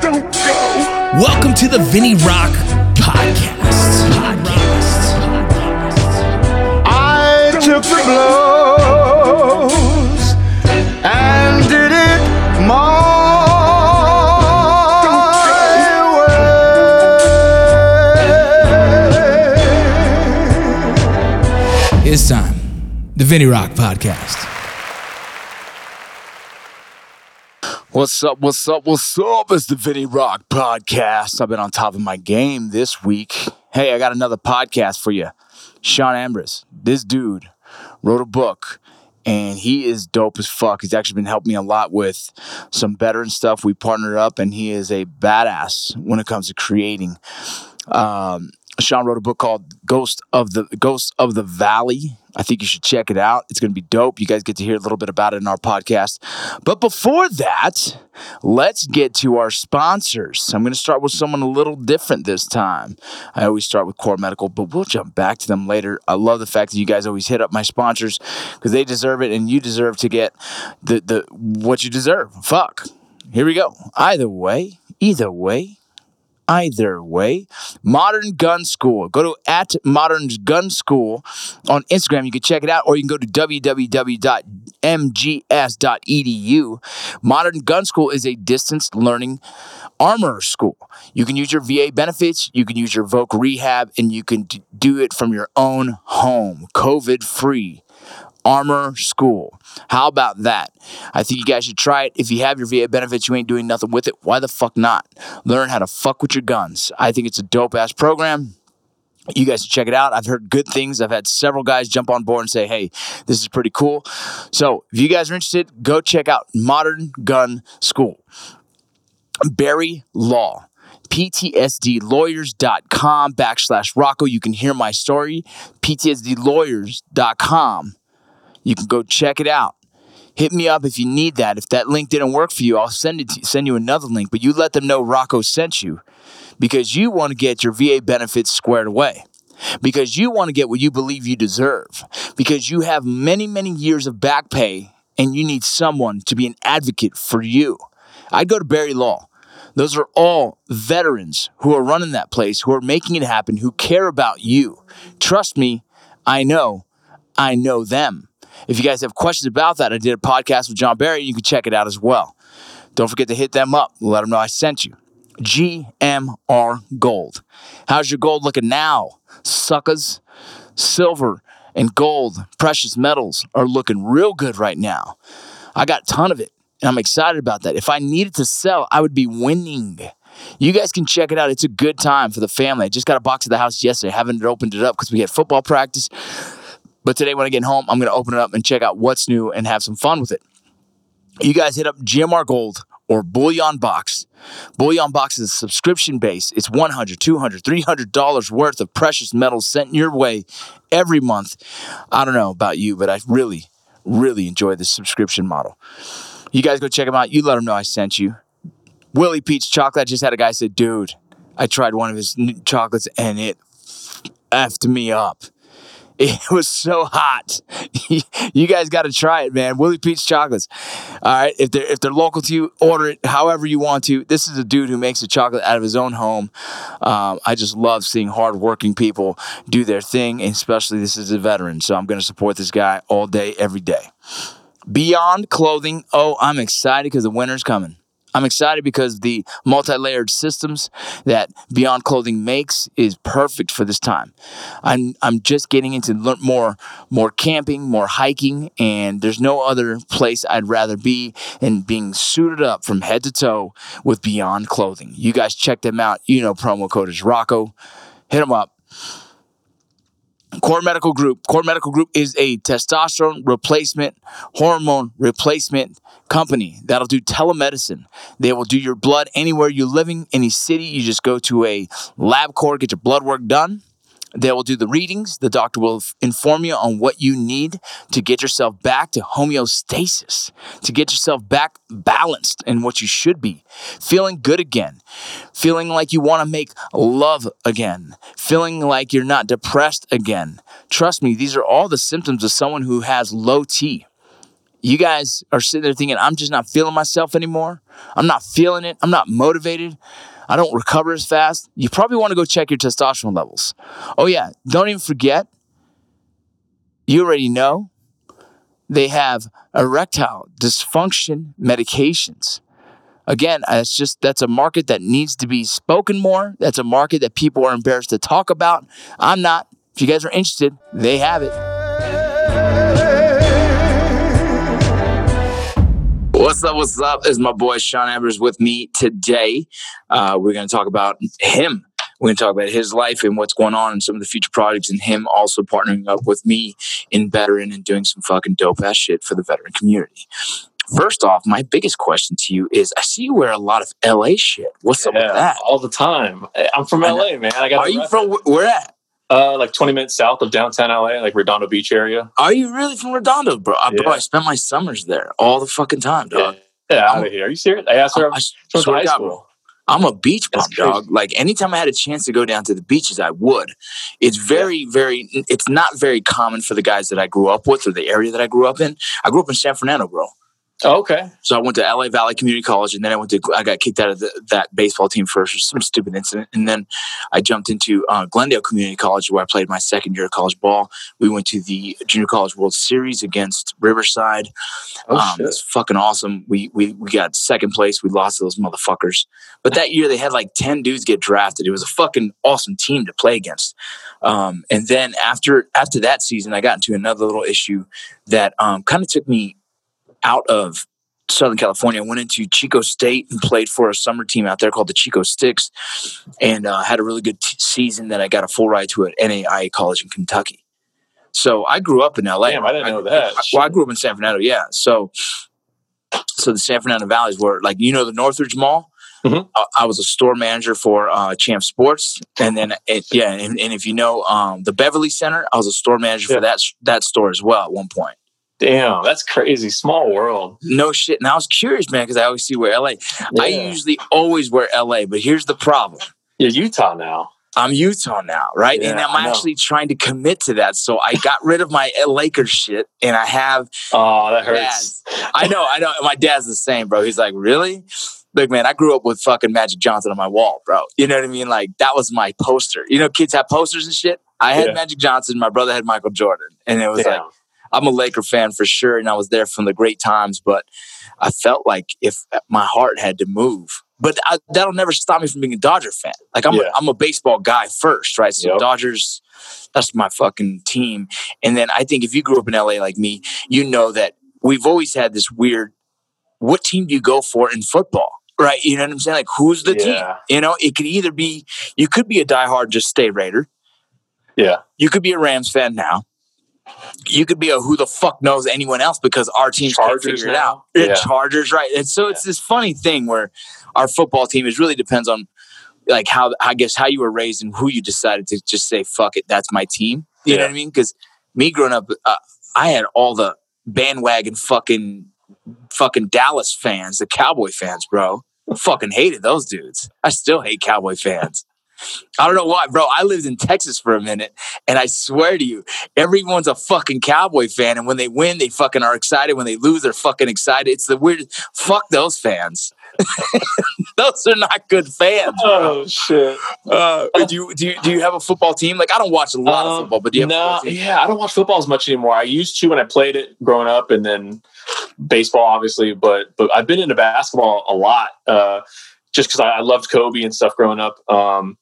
Don't go. Welcome to the Vinny Rock Podcast. Podcast. I took the blows and did it my way. It's time. The Vinny Rock Podcast. What's up? What's up? What's up? It's the Vinny Rock Podcast. I've been on top of my game this week. Hey, I got another podcast for you. Sean Ambrose. This dude wrote a book and he is dope as fuck. He's actually been helping me a lot with some veteran stuff. We partnered up and he is a badass when it comes to creating. Um, Sean wrote a book called Ghost of the Ghost of the Valley. I think you should check it out. It's going to be dope. You guys get to hear a little bit about it in our podcast. But before that, let's get to our sponsors. I'm going to start with someone a little different this time. I always start with Core Medical, but we'll jump back to them later. I love the fact that you guys always hit up my sponsors because they deserve it and you deserve to get the the what you deserve. Fuck. Here we go. Either way, either way, either way. Modern Gun School. Go to at Modern Gun School on Instagram. You can check it out, or you can go to www.mgs.edu. Modern Gun School is a distance learning armor school. You can use your VA benefits, you can use your Voc rehab, and you can do it from your own home, COVID free. Armor School. How about that? I think you guys should try it. If you have your VA benefits, you ain't doing nothing with it. Why the fuck not? Learn how to fuck with your guns. I think it's a dope ass program. You guys should check it out. I've heard good things. I've had several guys jump on board and say, hey, this is pretty cool. So if you guys are interested, go check out Modern Gun School. Berry Law. PTSDlawyers.com backslash Rocco. You can hear my story. PTSDlawyers.com. You can go check it out. Hit me up if you need that. If that link didn't work for you, I'll send it to, send you another link. But you let them know Rocco sent you because you want to get your VA benefits squared away. Because you want to get what you believe you deserve. Because you have many, many years of back pay and you need someone to be an advocate for you. I'd go to Berry Law. Those are all veterans who are running that place, who are making it happen, who care about you. Trust me, I know, I know them. If you guys have questions about that, I did a podcast with John Berry. You can check it out as well. Don't forget to hit them up. Let them know I sent you. GMR Gold. How's your gold looking now? Suckers, silver and gold, precious metals are looking real good right now. I got a ton of it, and I'm excited about that. If I needed to sell, I would be winning. You guys can check it out. It's a good time for the family. I just got a box at the house yesterday. haven't opened it up because we had football practice. But today, when I get home, I'm going to open it up and check out what's new and have some fun with it. You guys hit up GMR Gold or Bullion Box. Bullion Box is a subscription based. It's $100, $200, $300 worth of precious metals sent your way every month. I don't know about you, but I really, really enjoy this subscription model. You guys go check them out. You let them know I sent you. Willie Pete's Chocolate I just had a guy say, dude, I tried one of his chocolates and it effed me up. It was so hot. you guys got to try it, man. Willie Pete's chocolates. All right, if they're if they're local to you, order it however you want to. This is a dude who makes a chocolate out of his own home. Um, I just love seeing hardworking people do their thing, especially this is a veteran, so I'm going to support this guy all day, every day. Beyond clothing. Oh, I'm excited because the winter's coming. I'm excited because the multi-layered systems that Beyond Clothing makes is perfect for this time. I'm I'm just getting into more more camping, more hiking, and there's no other place I'd rather be than being suited up from head to toe with Beyond Clothing. You guys check them out. You know promo code is Rocco. Hit them up. Core Medical Group. Core Medical Group is a testosterone replacement, hormone replacement company that'll do telemedicine. They will do your blood anywhere you're living, any city. You just go to a LabCorp, get your blood work done. They will do the readings. The doctor will inform you on what you need to get yourself back to homeostasis, to get yourself back balanced in what you should be, feeling good again, feeling like you want to make love again, feeling like you're not depressed again. Trust me, these are all the symptoms of someone who has low T. you guys are sitting there thinking, I'm just not feeling myself anymore. I'm not feeling it. I'm not motivated. I don't recover as fast. You probably want to go check your testosterone levels. Oh, yeah. Don't even forget, you already know they have erectile dysfunction medications. Again, uh, that's just that's a market that needs to be spoken more. That's a market that people are embarrassed to talk about. I'm not. If you guys are interested, they have it. What's up? What's up? Is my boy Sean Ambrose with me today. Uh, we're going to talk about him. We're going to talk about his life and what's going on and some of the future projects, and him also partnering up with me in veteran and doing some fucking dope ass shit for the veteran community. First off, my biggest question to you is: I see you wear a lot of LA shit. What's up with that? all the time. I'm from LA, man. I got Are you from wh- where at? Uh, like 20 minutes south of downtown LA, like Redondo Beach area. Are you really from Redondo, bro? Uh, Bro, I spent my summers there all the fucking time, dog. Yeah, I'm- out of here. Are you serious? I asked her. I I from swear high to God, school. bro. I'm a beach bum, dog. Like anytime I had a chance to go down to the beaches, I would. It's very, very. It's not very common for the guys that I grew up with or the area that I grew up in. I grew up in San Fernando, bro. Oh, okay. So I went to LA Valley Community College, and then I went to. I got kicked out of the, that baseball team for some stupid incident, and then I jumped into uh, Glendale Community College, where I played my second year of college ball. We went to the Junior College World Series against Riverside. Oh, um, shit. it's fucking awesome. We, we we got second place. We lost to those motherfuckers. But that year they had like ten dudes get drafted. It was a fucking awesome team to play against. Um, and then after after that season, I got into another little issue that um, kind of took me out of Southern California. I went into Chico State and played for a summer team out there called the Chico Sticks, and uh, had a really good t- season. Then I got a full ride to an NAIA college in Kentucky. So I grew up in LA. Damn, I didn't know that. I- well, I grew up in San Fernando. Yeah, so so the San Fernando Valleys were like you know the Northridge Mall. Mhm. I, I was a store manager for uh, Champ Sports, and then it, yeah, and, and if you know um, the Beverly Center, I was a store manager Yeah. for that that store as well at one point. Damn, that's crazy. Small world. No shit. And I was curious, man, because I always see where LA. I usually always wear LA, but here's the problem. You're Utah now. I'm Utah now, right? and I'm actually trying to commit to that. So I got rid of my Lakers shit, and I have Oh, that hurts. I know, I know. My dad's the same, bro. He's like, really? Look, man, I grew up with fucking Magic Johnson on my wall, bro. You know what I mean? Like that was my poster. You know, kids have posters and shit. I had Yeah. Magic Johnson. My brother had Michael Jordan, and it was like Damn. I'm a Laker fan for sure, and I was there from the great times. But I felt like if my heart had to move, but I, that'll never stop me from being a Dodger fan. Like I'm, Yeah. a, I'm a baseball guy first, right? So Yep. Dodgers, that's my fucking team. And then I think if you grew up in LA like me, you know that we've always had this weird. What team do you go for in football? Right, you know what I'm saying? Like, who's the team? You know, it could either be you could be a diehard just stay Raider, Yeah. you could be a Rams fan now. You could be a who the fuck knows anyone else because our teams can't figure it out. Yeah, Yeah. Chargers, right? And so it's this funny thing where our football team is really depends on like how I guess how you were raised and who you decided to just say fuck it, that's my team. You know what I mean? Because me growing up, uh, I had all the bandwagon fucking fucking Dallas fans, the Cowboy fans, bro. fucking hated those dudes. I still hate Cowboy fans. I don't know why, bro. I lived in Texas for a minute, and I swear to you, everyone's a fucking Cowboy fan. And when they win, they fucking are excited. When they lose, they're fucking excited. It's the weird. Fuck those fans. those are not good fans. Oh shit. Uh, do you do you do you have a football team? Like I don't watch a lot of Um, football, but do you no, football team? yeah, I don't watch football as much anymore. I used to when I played it growing up, and then baseball, obviously. But but I've been into basketball a lot, uh, just because I, I loved Kobe and stuff growing up. Um,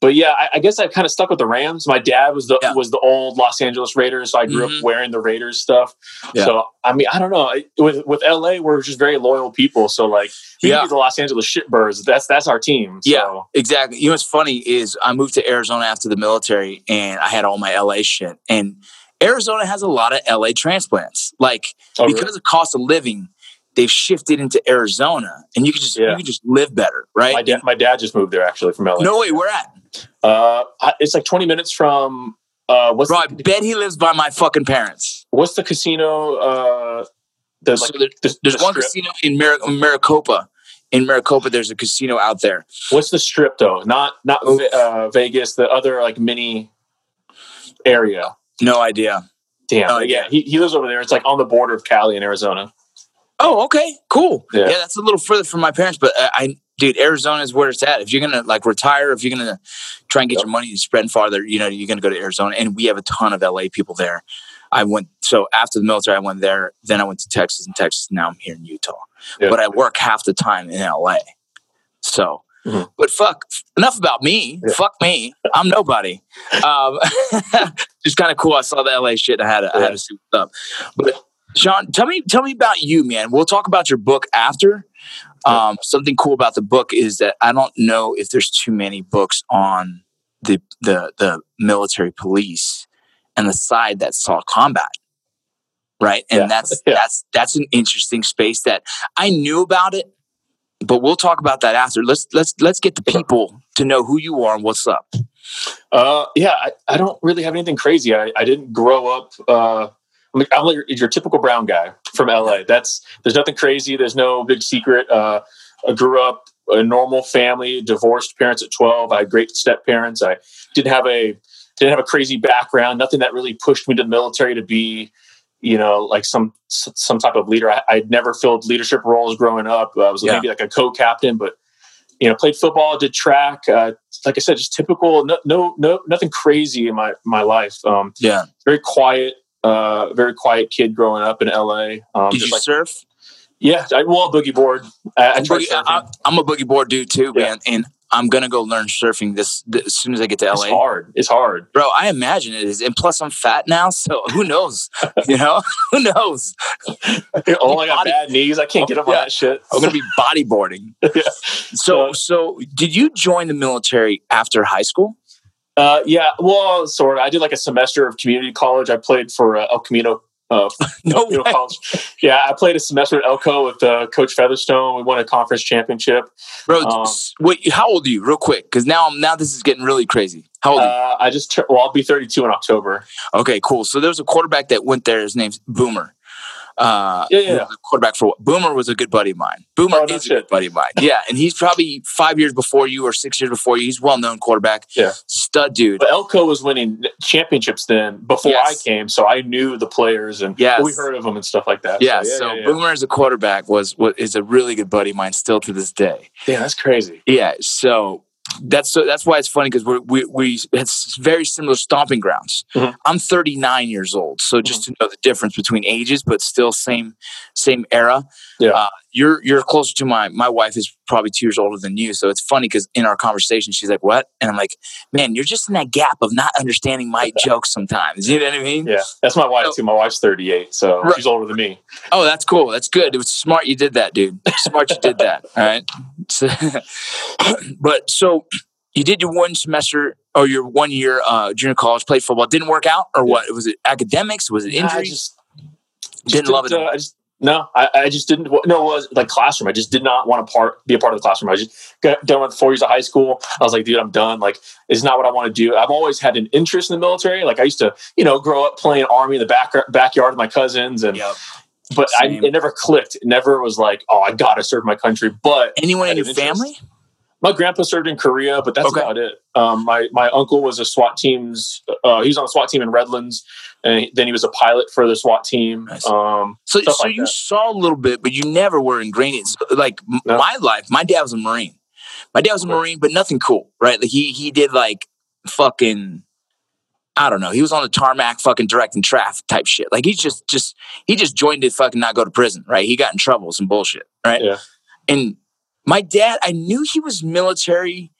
but yeah, I, I guess I kind of stuck with the Rams. My dad was the Yeah. was the old Los Angeles Raiders, so I grew Mhm. up wearing the Raiders stuff. Yeah. So I mean, I don't know. With with LA, we're just very loyal people. So like, Yeah. the Los Angeles shitbirds. That's that's our team. So. Yeah. Exactly. You know what's funny is I moved to Arizona after the military and I had all my LA shit. And Arizona has a lot of LA transplants. Like Oh, really? because of cost of living, they've shifted into Arizona and you can just Yeah. you can just live better, right? my dad my dad just moved there actually from LA. no way, we're at. Uh, it's like 20 minutes from uh, what's Bro, I the, bet he lives by my fucking parents. what's the casino? Uh, the, So like, there- the- There's the one strip. casino in Mar- Maricopa. In Maricopa, there's a casino out there. What's the strip though? Not not Oh. Uh, Vegas. The other like mini area. No idea. Damn. Yeah. yeah. He, he lives over there. It's like on the border of Cali and Arizona. Oh, okay, cool. Yeah. Yeah, that's a little further from my parents, but uh, I, dude, Arizona is where it's at. If you're gonna like retire, if you're gonna try and get Yep. your money to spread farther, you know, you're gonna go to Arizona, and we have a ton of LA people there. I went so after the military, I went there. Then I went to Texas, and Texas. Now I'm here in Utah, Yeah. but I work half the time in LA. So, Mhm. but fuck, enough about me. Yeah. Fuck me. I'm nobody. Um, just kind of cool. I saw the LA shit. I had to, I had to see what's up. But Sean, tell me, tell me about you, man. We'll talk about your book after. Um, something cool about the book is that I don't know if there's too many books on the the the military police and the side that saw combat. Right. And Yeah. that's Yeah. that's that's an interesting space that I knew about it, but we'll talk about that after. Let's let's let's get the people to know who you are and what's up. Uh, yeah, I, I don't really have anything crazy. I, I didn't grow up. Uh, I'm, like, I'm your, your typical brown guy from LA. That's there's nothing crazy. There's no big secret. Uh, I grew up a normal family, divorced parents at 12. I had great step parents. I didn't have a didn't have a crazy background. Nothing that really pushed me to the military to be, you know, like some some type of leader. I, I'd never filled leadership roles growing up. I was Yeah. maybe like a co-captain, but you know, played football, did track. Uh, like I said, just typical. No, no, no, nothing crazy in my my life. Um, Yeah. very quiet, uh, very quiet kid growing up in LA. Um, Did you like, surf? yeah, I, well, boogie board. I, I Boogie-. I, am a boogie board dude too, Yeah. man. And I'm gonna go learn surfing this, this as soon as I get to LA. it's hard. It's hard. Bro, I imagine it is. And plus, I'm fat now, so who knows? you know, who knows? oh, I got Body- bad knees. I can't get up on that shit. I'm gonna be bodyboarding. Yeah. So, Uh, so did you join the military after high school? Uh, yeah, well, sort of. I did like a semester of community college. I played for uh, El Camino. Uh, No El Camino. College. Yeah, I played a semester at Elco with uh, Coach Featherstone. We won a conference championship. Bro, Um, wait, how old are you? Real quick, because now, I'm now this is getting really crazy. How old? are you? Uh, I just well, I'll be 32 in October. Okay, cool. So there was a quarterback that went there. His name's Boomer. Uh, Yeah, yeah, quarterback for Boomer was a good buddy of mine. Boomer Oh, no is a good buddy of mine. Yeah, and he's probably five years before you or six years before you. He's well known quarterback. Yeah. stud dude. But Elco was winning championships then before Yes. I came, so I knew the players and Yes. we heard of them and stuff like that. Yeah, so, so yeah, yeah. Boomer as a quarterback was what is a really good buddy of mine still to this day. Yeah, that's crazy. Yeah, so that's so that's why it's funny because we we we it's very similar stomping grounds. Mhm. I'm 39 years old, so just Mm-hmm. to know the difference between ages, but still same same era. Yeah. uh, you're you're closer to my my wife is probably two years older than you, so it's funny because in our conversation she's like, "What?" and I'm like, "Man, you're just in that gap of not understanding my jokes sometimes." You know what I mean? Yeah, that's my wife So- too. My wife's 38, so Right. she's older than me. Oh, that's cool. That's good. It was smart you did that, dude. Smart you did that. All right. So, but so you did your one semester or your one year uh, junior college, played football. Didn't work out, or what? Was it academics? Was it I injuries? just, Didn't love it. uh, I just no, I, I just didn't. No, it was like classroom. I just did not want to part be a part of the classroom. I just got done with four years of high school. I was like, dude, I'm done. Like, it's not what I want to do. I've always had an interest in the military. Like, I used to, you know, grow up playing army in the back backyard with my cousins, and Yep. but I, it never clicked. It never was like, oh, I gotta serve my country. But Anyone in your interest. family? My grandpa served in Korea, but that's Okay. about it. Um, my my uncle was a SWAT team's. Uh, he was on a SWAT team in Redlands, and he- then he was a pilot for the SWAT team. Um, So, so like you that. saw a little bit, but you never were ingrained in like No. my life. My dad was a Marine. My dad was a Marine, but nothing cool, right? Like he he did like fucking I don't know. He was on the tarmac fucking directing traffic type shit. Like he's just just he just joined to fucking not go to prison, right? He got in trouble, some bullshit, right? Yeah. And my dad, I knew he was military,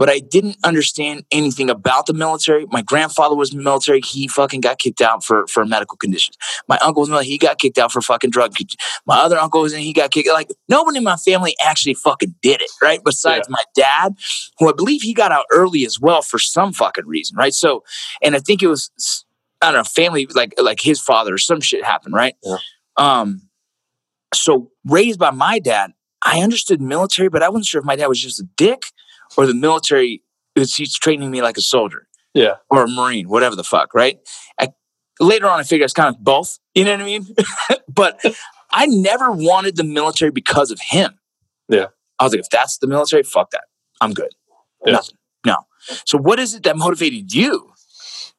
but I didn't understand anything about the military. My grandfather was military. He fucking got kicked out for, for medical conditions. My uncle was military. He got kicked out for fucking drug. My other uncle was in. He got kicked. Like nobody in my family actually fucking did it, right? Besides my dad, who I believe he got out early as well for some fucking reason, right? So, and I think it was I don't know, family like like his father or some shit happened, right? Yeah. Um. So raised by my dad, I understood military, but I wasn't sure if my dad was just a dick or the military is he's training me like a soldier yeah, or a marine, whatever the fuck, right? I, later on, I figured it's kind of both. You know what I mean? but I never wanted the military because of him. Yeah. I was like, if that's the military, fuck that. I'm good. Yeah. Nothing. No. So what is it that motivated you?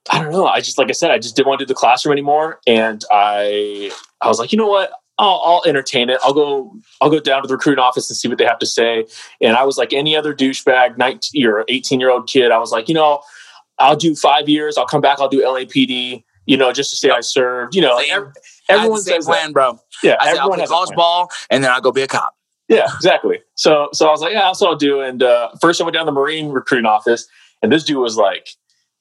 I don't know. I just like I said, I just didn't want to do the classroom anymore, and I I was like, you know what? I'll, I'll entertain it. I'll go. I'll go down to the recruiting office and see what they have to say. And I was like any other douchebag, nineteen or eighteen year old kid. I was like, you know, I'll do five years. I'll come back. I'll do LAPD. You know, just to say I served. You know, Same. ev- everyone I had the same says that. plan, bro. Yeah, I said, I'll everyone play college ball, and then I'll go be a cop. Yeah, exactly. So so I was like, yeah, that's what I'll do. And uh, first I went down to the Marine recruiting office, and this dude was like,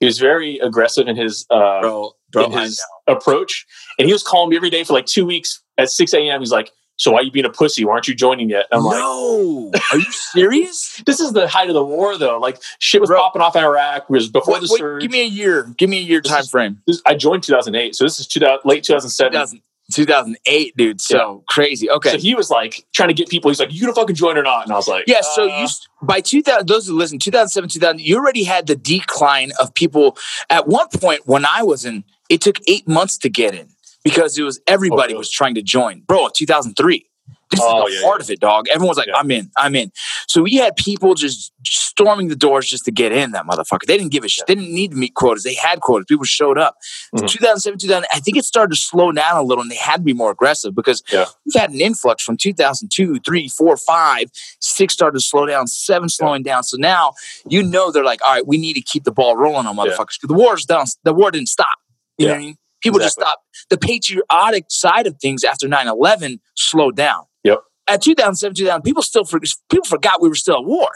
he was very aggressive in his uh, Bro, bro, in his approach, and he was calling me every day for like two weeks at six a.m. He's like, "So why are you being a pussy? Why aren't you joining yet?" I'm like, no, are you serious? "This is the height of the war, though. Like shit was Bro. popping off in Iraq. It was before Wait, the wait, surge. give me a year. Give me a year This time is- frame. This- I joined 2008, so this is 2000, late 2007. 2000, 2008, dude. So crazy. Okay. So he was like trying to get people. He's like, "You gonna fucking join or not?" And I was like, Yeah, so uh, you by 2000 those who listen 2007 2000 you already had the decline of people at one point when I was in it took 8 months to get in because it was everybody Oh, really? was trying to join. Bro, 2003. This Oh, is the yeah, heart of it, dog. Everyone's like, Yeah. I'm in, I'm in. So we had people just storming the doors just to get in that motherfucker. They didn't give a shit. They didn't need to meet quotas. They had quotas. People showed up. Mhm. 2007, 2000, I think it started to slow down a little and they had to be more aggressive because Yeah. we've had an influx from 2002, 3, 4, 5, 6 started to slow down, 7 slowing down. So now you know they're like, all right, we need to keep the ball rolling on motherfuckers. 'Cause The war's done. The war didn't stop. You know Yeah. what I mean? People just Exactly. stopped. The patriotic side of things after 9-11 slowed down. Yep. At 2007, 2000, people still for, people forgot we were still at war.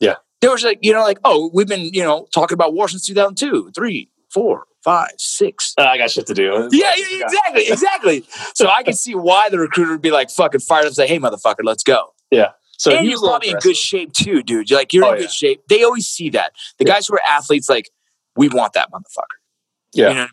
Yeah. There was like, you know, like, oh, we've been, you know, talking about war since 2002, 3, 4, 5, 6. "Uh, I got shit to do. Yeah, yeah, exactly, exactly. So I can see why the recruiter would be like fucking fired up and say, hey, motherfucker, let's go. Yeah. So and you're probably in good shape too, dude. You're like, you're Oh, in good yeah. shape. They always see that. The Yeah. guys who are athletes, like, we want that motherfucker. Yeah. You know?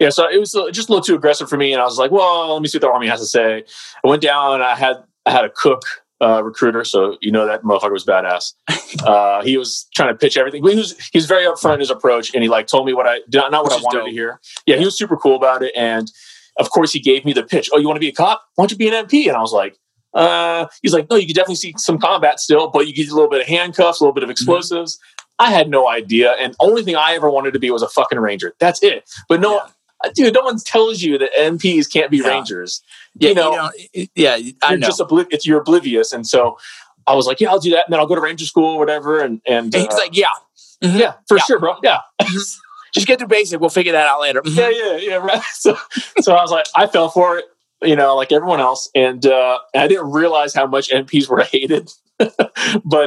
Yeah, so it was just a little too aggressive for me, and I was like, "Well, let me see what the army has to say." I went down. And I had I had a cook uh, recruiter, so you know that motherfucker was badass. Uh, he was trying to pitch everything. He was he was very upfront in his approach, and he like told me what I not, not what Which I wanted dope. to hear. Yeah, he was super cool about it, and of course he gave me the pitch. Oh, you want to be a cop? Why don't you be an MP? And I was like. Uh, he's like, no, you could definitely see some combat still, but you get a little bit of handcuffs, a little bit of Mm-hmm. explosives. I had no idea, and only thing I ever wanted to be was a fucking ranger. That's it. But no, uh, dude, no one tells you that MPs can't be Yeah. rangers. Yeah, you know, it- it- yeah, I you're know. just obli- it's you're oblivious, and so I was like, yeah, I'll do that, and then I'll go to ranger school, or whatever, and and, and he's uh, like, yeah, mhm, yeah, for yeah. sure, bro, yeah, just get through basic. We'll figure that out later. Mhm. yeah, yeah, yeah, right. So, so I was like, I fell for it, you know, like everyone else, and uh, I didn't realize how much MPs were hated. but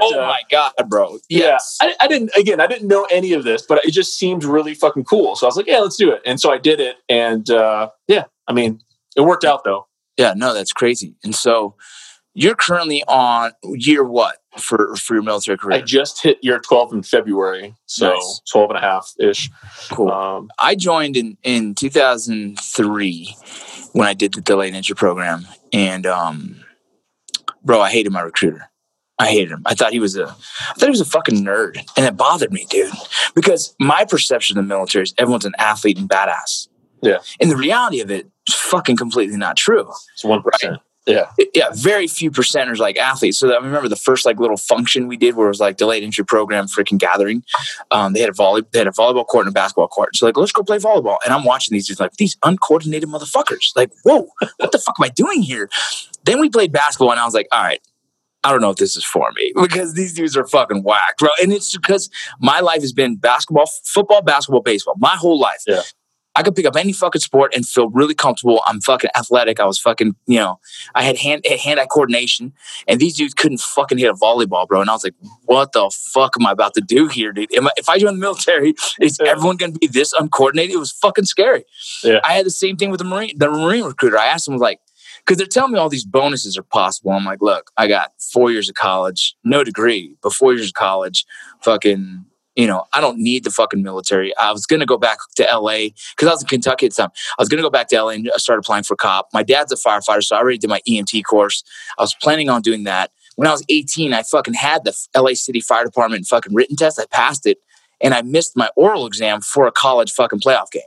Oh uh, my God, bro. Yeah, I, I didn't. Again, I didn't know any of this, but it just seemed really fucking cool. So I was like, "Yeah, let's do it." And so I did it, and uh, yeah, I mean, it worked out though. Yeah, no, that's crazy. And so you're currently on year what for, for your military career? I just hit year twelve in February, so Nice. 12 and a half ish. cool. Um, I joined in, in 2003 when I did the delayed entry program. And, um, bro, I hated my recruiter. I hated him. I thought he was a, I thought he was a fucking nerd. And it bothered me, dude, because my perception of the military is everyone's an athlete and badass. Yeah. And the reality of it is fucking completely not true. it's one percent. Yeah, yeah, very few percenters like athletes. So I remember the first like little function we did where it was like delayed entry program freaking gathering. Um, they had a volley, they had a volleyball court and a basketball court. So like, let's go play volleyball. And I'm watching these dudes like these uncoordinated motherfuckers. Like, whoa, what the fuck am I doing here? Then we played basketball, and I was like, all right. I don't know if this is for me because these dudes are fucking whacked, bro. And it's because my life has been basketball, football, basketball, baseball, my whole life. Yeah. I could pick up any fucking sport and feel really comfortable. I'm fucking athletic. I was fucking, you know, I had hand hand eye coordination, and these dudes couldn't fucking hit a volleyball, bro. And I was like, what the fuck am I about to do here, dude? Am I, if I join the military, is Yeah. everyone going to be this uncoordinated? It was fucking scary. Yeah. I had the same thing with the marine, the marine recruiter. I asked him like, because they're telling me all these bonuses are possible. I'm like, look, I got four years of college, no degree, but four years of college, fucking. You know, I don't need the fucking military. I was gonna go back to LA because I was in Kentucky at the time. I was gonna go back to LA and uh, I started applying for cop. My dad's a firefighter, so I already did my EMT course. I was planning on doing that. When I was 18, I fucking had the LA City Fire Department fucking written test. I passed it, and I missed my oral exam for a college fucking playoff game.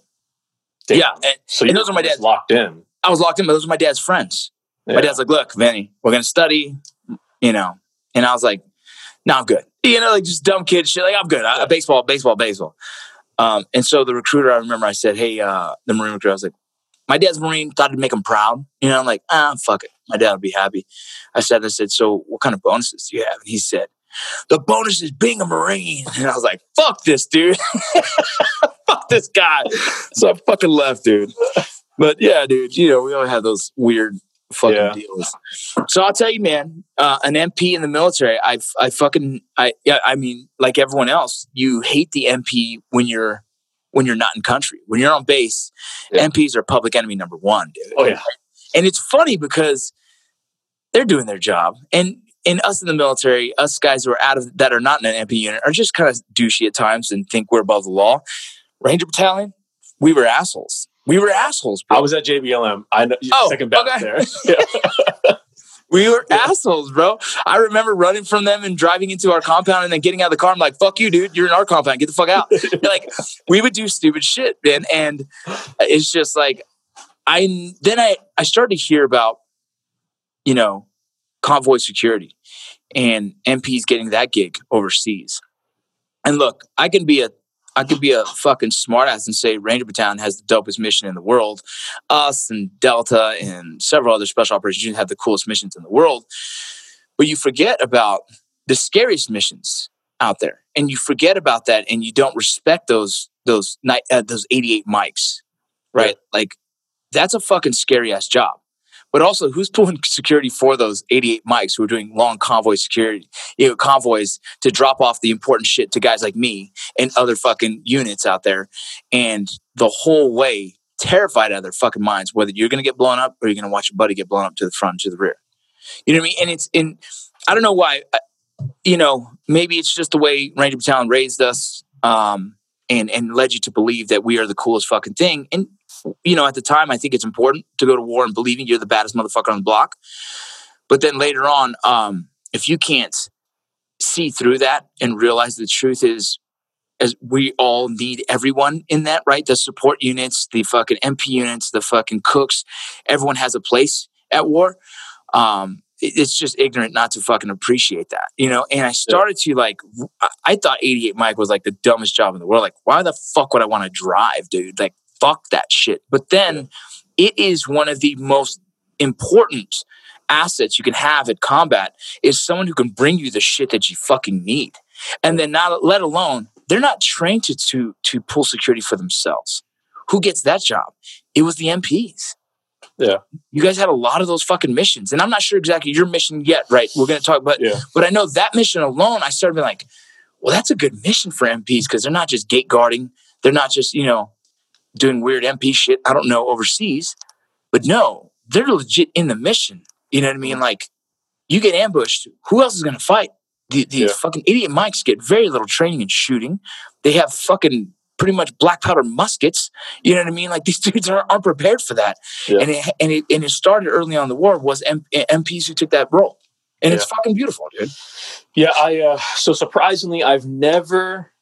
Damn. Yeah, and So and you those are my dad's- locked in. I was locked in, but those are my dad's friends. Yeah. My dad's like, "Look, Vinny, we're gonna study," you know, and I was like, "No, I'm good." You know, like just dumb kid shit. Like I'm good. I, baseball, baseball, baseball. Um, and so the recruiter, I remember I said, Hey, uh, the Marine recruiter, I was like, my dad's Marine, thought it'd make him proud. You know, I'm like, ah, fuck it. My dad would be happy. I said, I said, so what kind of bonuses do you have? And he said, the bonus is being a Marine. And I was like, fuck this, dude. fuck this guy. So I fucking left, dude. But yeah, dude, you know, we all have those weird fucking Yeah. deals. So I'll tell you, man, uh, an MP in the military, I, I fucking, I, yeah, I mean, like everyone else, you hate the MP when you're, when you're not in country. When you're on base, Yeah. MPs are public enemy number one, dude. Oh yeah. And it's funny because they're doing their job. And and us in the military, us guys who are out of that are not in an MP unit are just kind of douchey at times and think we're above the law. Ranger Battalion, we were assholes. We were assholes, bro. I was at JBLM. I know Oh, second battle okay. there. Yeah. we were assholes, bro. I remember running from them and driving into our compound and then getting out of the car. I'm like, fuck you, dude. You're in our compound. Get the fuck out. like, we would do stupid shit, man. And it's just like, I then I, I started to hear about, you know, convoy security and MPs getting that gig overseas. And look, I can be a I could be a fucking smartass and say Ranger Battalion has the dopest mission in the world. Us and Delta and several other special operations units have the coolest missions in the world. But you forget about the scariest missions out there, and you forget about that, and you don't respect those those uh, those eighty eight Mikes, right? Like that's a fucking scary ass job. But also, who's pulling security for those 88 Mikes who are doing long convoy security, you know, convoys to drop off the important shit to guys like me and other fucking units out there, and the whole way terrified out of their fucking minds whether you're going to get blown up or you're going to watch your buddy get blown up to the front to the rear. You know what I mean? And it's in. I don't know why. You know, maybe it's just the way Ranger Battalion raised us, um, and and led you to believe that we are the coolest fucking thing. And you know, at the time, I think it's important to go to war and believing you're the baddest motherfucker on the block. But then later on, um, if you can't see through that and realize the truth is, as we all need everyone in that, right? The support units, the fucking MP units, the fucking cooks, everyone has a place at war. Um, it's just ignorant not to fucking appreciate that, you know. And I started to like, I- I thought 88 Mike was like the dumbest job in the world. Like, why the fuck would I want to drive, dude? Like, fuck that shit. But then it is one of the most important assets you can have at combat is someone who can bring you the shit that you fucking need. And then not let alone they're not trained to to to pull security for themselves. Who gets that job? It was the MPs. Yeah. You guys had a lot of those fucking missions. And I'm not sure exactly your mission yet, right? We're gonna talk about Yeah. but I know that mission alone, I started being like, well, that's a good mission for MPs because they're not just gate guarding. They're not just, you know, doing weird MP shit, I don't know, overseas. But no, they're legit in the mission. You know what I mean? Like, you get ambushed, who else is going to fight? The, the Yeah. fucking idiot mics get very little training in shooting. They have fucking pretty much black powder muskets. You know what I mean? Like, these dudes aren't, aren't prepared for that. Yeah. And, it, and, it, and it started early on in the war was M- MPs who took that role. And it's fucking beautiful, dude. Yeah, I uh, so surprisingly, I've never,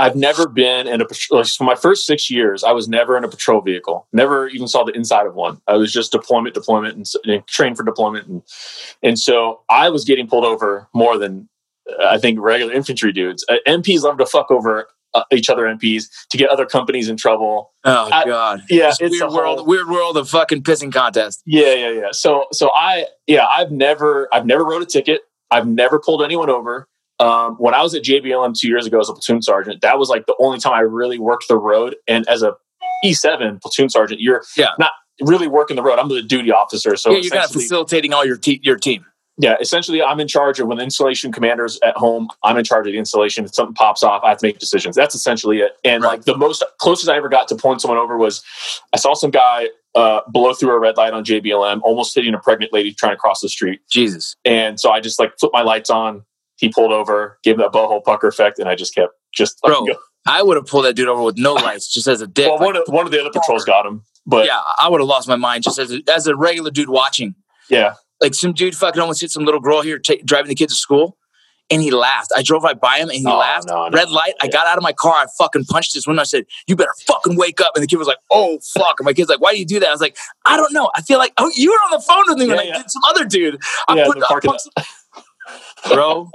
I've never been in a patrol. For my first six years, I was never in a patrol vehicle. Never even saw the inside of one. I was just deployment, deployment, and, and trained for deployment, and and so I was getting pulled over more than uh, I think regular infantry dudes. Uh, MPs love to fuck over uh, each other MPs to get other companies in trouble. Oh, I- God. Yeah, This it's weird world, weird world of fucking pissing contest. Yeah, yeah, yeah. So, so I, yeah, I've never, I've never wrote a ticket. I've never pulled anyone over. Um, when I was at JBLM two years ago as a platoon sergeant, that was like the only time I really worked the road. And as a E7 platoon sergeant, you're Yeah. not really working the road. I'm the duty officer. So yeah, you're kind of facilitating all your te- your team. yeah, essentially, I'm in charge of when the installation commander's at home. I'm in charge of the installation. If something pops off, I have to make decisions. That's essentially it. And Right. like the most closest I ever got to pulling someone over was I saw some guy uh, blow through a red light on JBLM, almost hitting a pregnant lady trying to cross the street. Jesus. And so I just like flipped my lights on. He pulled over, gave him that butthole pucker effect, and I just kept just Bro, go. I would have pulled that dude over with no lights, just as a dick. Well, Like, one of one of the other patrols got him, but yeah, yeah, I would have lost my mind just as a, as a regular dude watching. yeah, Like some dude fucking almost hit some little girl here ta driving the kids to school, and he laughed. I drove right by him and he Oh, laughed. no, no. Red light. I Yeah. got out of my car. I fucking punched his window. I said, "You better fucking wake up." And the kid was like, "Oh fuck!" And my kid's like, "Why do you do that?" I was like, "I don't know. I feel like oh, you were on the phone with me when Yeah, I did some other dude." I Yeah, put the I parking punched- bro.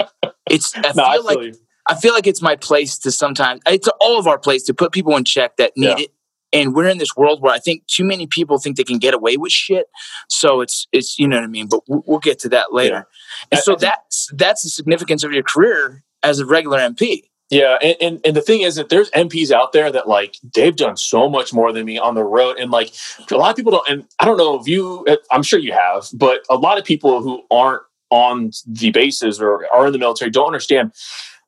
It's I No, I feel like. I feel like it's my place to sometimes, it's all of our place to put people in check that need Yeah. it. And we're in this world where I think too many people think they can get away with shit. So it's, it's, you know what I mean? But we'll, we'll get to that later. And I- so I that's, that's the significance of your career as a regular MP. Yeah, and, and and the thing is that there's MPs out there that like they've done so much more than me on the road, and like a lot of people don't. And I don't know if you, I'm sure you have, but a lot of people who aren't on the bases or are in the military don't understand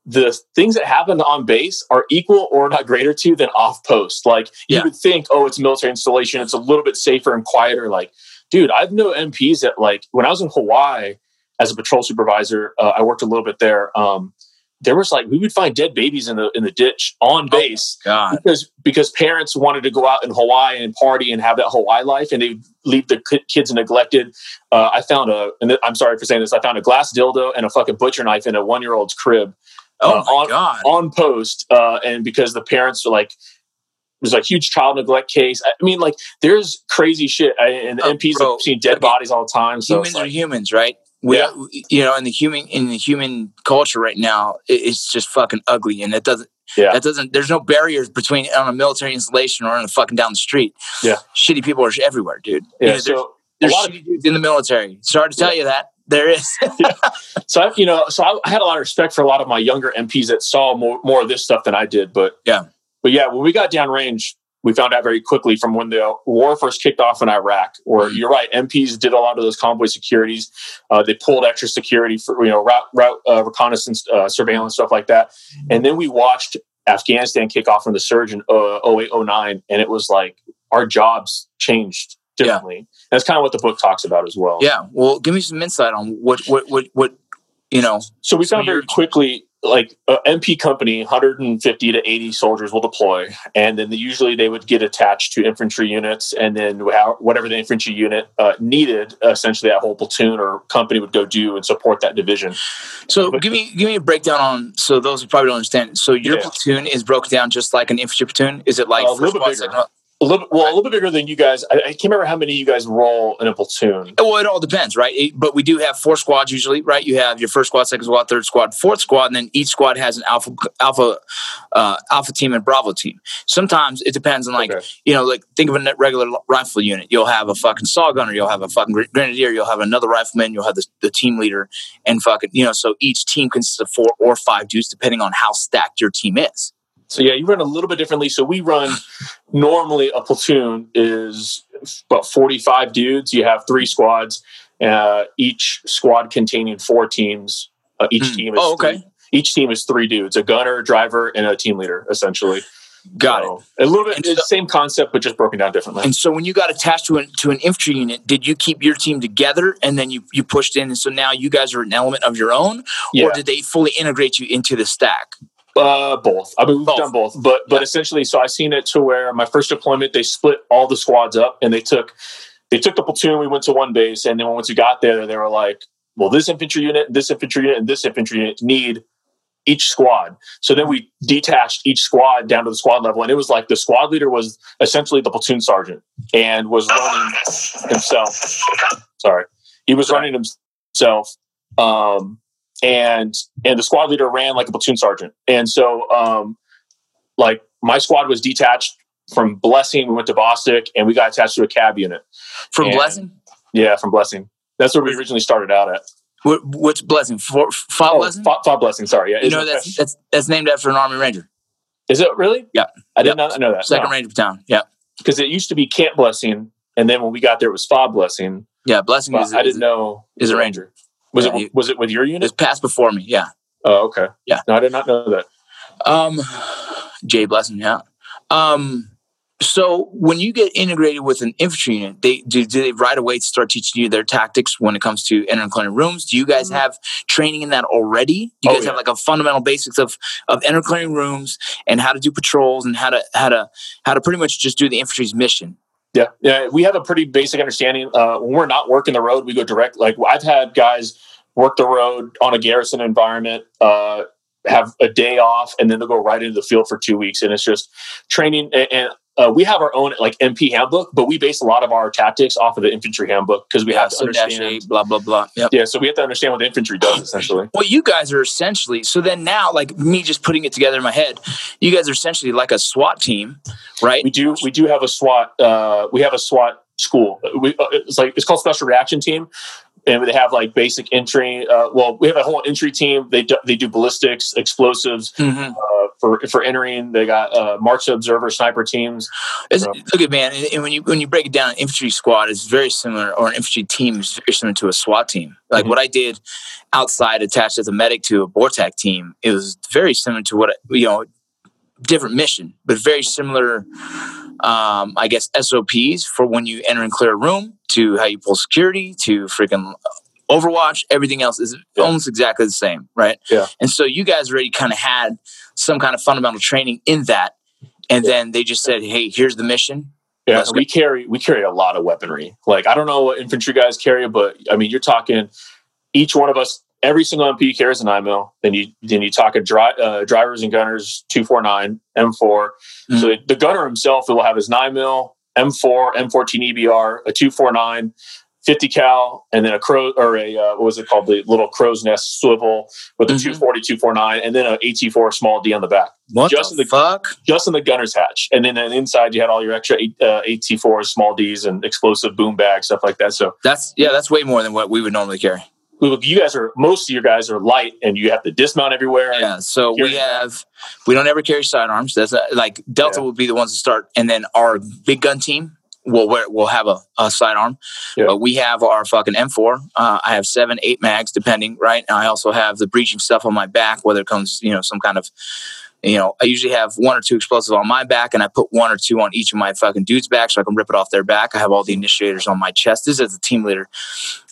the things that happen on base are equal or not greater to than off post. Like you would think, oh, it's a military installation, it's a little bit safer and quieter. Like, dude, I've known MPs that like when I was in Hawaii as a patrol supervisor, uh, I worked a little bit there. Um, there was like we would find dead babies in the in the ditch on base God. because because parents wanted to go out in Hawaii and party and have that Hawaii life, and they leave the kids neglected. Uh, I found a, and I'm sorry for saying this, I found a glass dildo and a fucking butcher knife in a one year old's crib Oh uh, my on- God. on post, uh, and because the parents are like. There's a huge child neglect case. I mean, like, there's crazy shit, I, and Oh, MPs bro. have seen dead bodies all the time. So humans it's are humans, right? We, Yeah. you know, in the human in the human culture right now, it's just fucking ugly, and that doesn't. Yeah. That doesn't. There's no barriers between on a military installation or on a fucking down the street. Yeah. Shitty people are everywhere, dude. yeah. You know, so there's lot of shitty dudes in the military. Sorry to tell you that there is. So I, you know, so I, I had a lot of respect for a lot of my younger MPs that saw more more of this stuff than I did. But Yeah. but yeah, when we got downrange, we found out very quickly from when the war first kicked off in Iraq. Where Mhm. you're right, MPs did a lot of those convoy securities. Uh, they pulled extra security for you know route route uh, reconnaissance, uh, surveillance stuff like that. And then we watched Afghanistan kick off from the surge in uh, 08, 09, and it was like our jobs changed differently. That's kind of what the book talks about as well. yeah. Well, give me some insight on what what what what you know. So we found very quickly, like a MP company, 150 to 80 soldiers will deploy, and then they, usually they would get attached to infantry units, and then how, whatever the infantry unit uh, needed, essentially that whole platoon or company would go do and support that division. So give me give me a breakdown on. So those who probably don't understand. So your Yeah. platoon is broken down just like an infantry platoon. Is it like Uh, a little bit bigger. second? A little, well, a little bit bigger than you guys. I, I can't remember how many you guys roll in a platoon. Well, it all depends, right? It- but we do have four squads usually, right? You have your first squad, second squad, third squad, fourth squad, and then each squad has an alpha, alpha, uh, alpha team and bravo team. Sometimes it depends on like Okay. you know, like think of a regular rifle unit. You'll have a fucking saw gunner, you'll have a fucking grenadier, you'll have another rifleman, you'll have the, the team leader, and fucking you know. So each team consists of four or five dudes, depending on how stacked your team is. So yeah, you run a little bit differently. So we run normally a platoon is about 45 dudes. You have three squads, uh, each squad containing four teams. Uh, each Hmm. team is Oh, okay. three, each team is three dudes: a gunner, a driver, and a team leader. Essentially, Got it. A little bit so- same concept, but just broken down differently. And so when you got attached to an to an infantry unit, did you keep your team together and then you you pushed in and so now you guys are an element of your own, yeah, or did they fully integrate you into the stack? Uh, both. I mean, we've Both. done both, but but Yeah. essentially, so I seen it to where my first deployment they split all the squads up and they took they took the platoon. We went to one base, and then once we got there, they were like, "Well, this infantry unit, this infantry unit, and this infantry unit need each squad." So then we detached each squad down to the squad level, and it was like the squad leader was essentially the platoon sergeant and was running himself. Sorry, he was running himself. Um, and and the squad leader ran like a platoon sergeant. And so um like my squad was detached from Blessing, we went to Bostick and we got attached to a cav unit. From And- Blessing? Yeah, from Blessing. That's where we originally started out at. What, what's Blessing? For, Oh, Blessing? Fa- FOB Blessing, sorry. Yeah, you know that's that's that's named after an Army Ranger, is it really? Yeah. I did Yep. not know that. Second Ranger Battalion. Yeah, Because it used to be Camp Blessing, and then when we got there it was FOB Blessing. yeah. Blessing But is, I is, didn't know is a Ranger. Was Yeah, it he- was it with your It's unit? passed before me. Yeah. Oh, okay. Yeah. No, I did not know that. Um, Jay Blessing. Yeah. Um. So when you get integrated with an infantry unit, they do, do they right away start teaching you their tactics when it comes to entering clearing rooms? Do you guys have training in that already? Do you Oh, guys have like a fundamental basics of of enter clearing rooms and how to do patrols and how to how to how to pretty much just do the infantry's mission? Yeah, yeah, we have a pretty basic understanding. Uh, when we're not working the road, we go direct. Like I've had guys work the road on a garrison environment, uh, have a day off, and then they'll go right into the field for two weeks, and it's just training. And, and uh, we have our own like MP handbook, but we base a lot of our tactics off of the infantry handbook because we Yeah, have to so understand. eight, blah blah blah. Yep. Yeah, so we have to understand what the infantry does essentially. Well, you guys are essentially so then now, like me just putting it together in my head, you guys are essentially like a SWAT team, right? We do we do have a SWAT uh, we have a SWAT school. We, uh, it's like it's called Special Reaction Team, and they have like basic entry. Uh, well, we have a whole entry team. They do, they do ballistics, explosives Mhm. uh, for for entering. They got uh, march observer sniper teams. It's- Yeah. Look at man, and, and when you when you break it down, infantry squad is very similar, or an infantry team is very similar to a SWAT team. Like Mhm. what I did outside, attached as a medic to a BORTAC team, it was very similar to what you know, different mission, but very similar. Um, I guess SOPs for when you enter and clear a room, to how you pull security, to freaking Overwatch. Everything else is Yeah. almost exactly the same, right? Yeah. And so you guys already kind of had some kind of fundamental training in that, and then they just said, "Hey, here's the mission." Yeah, we carry we carry a lot of weaponry. Like I don't know what infantry guys carry, but I mean you're talking each one of us. Every single MP carries an IMO. Then you then you talk a dri- uh, drivers and gunners two four nine M4. So the gunner himself will have his nine mil M4 M14 EBR a two four nine. 50 cal and then a crow or a uh, what was it called the little crow's nest swivel with a Mhm. 240 249 and then an AT4 small D on the back What Just the, the- fuck? just in the gunner's hatch. And then, then inside you had all your extra uh, AT4s, small Ds, and explosive boom bags, stuff like that. So That's yeah, that's way more than what we would normally carry. Look, you guys are most of your guys are light, and you have to dismount everywhere. Yeah, so we have we don't ever carry sidearms. That's uh like Delta Yeah. would be the ones to start, and then our big gun team will wear, will have a, a sidearm. Yeah. But we have our fucking M4. Uh, I have seven, eight mags, depending, right? And I also have the breaching stuff on my back, whether it comes, you know, some kind of, you know, I usually have one or two explosives on my back, and I put one or two on each of my fucking dudes' back so I can rip it off their back. I have all the initiators on my chest. This is as a team leader.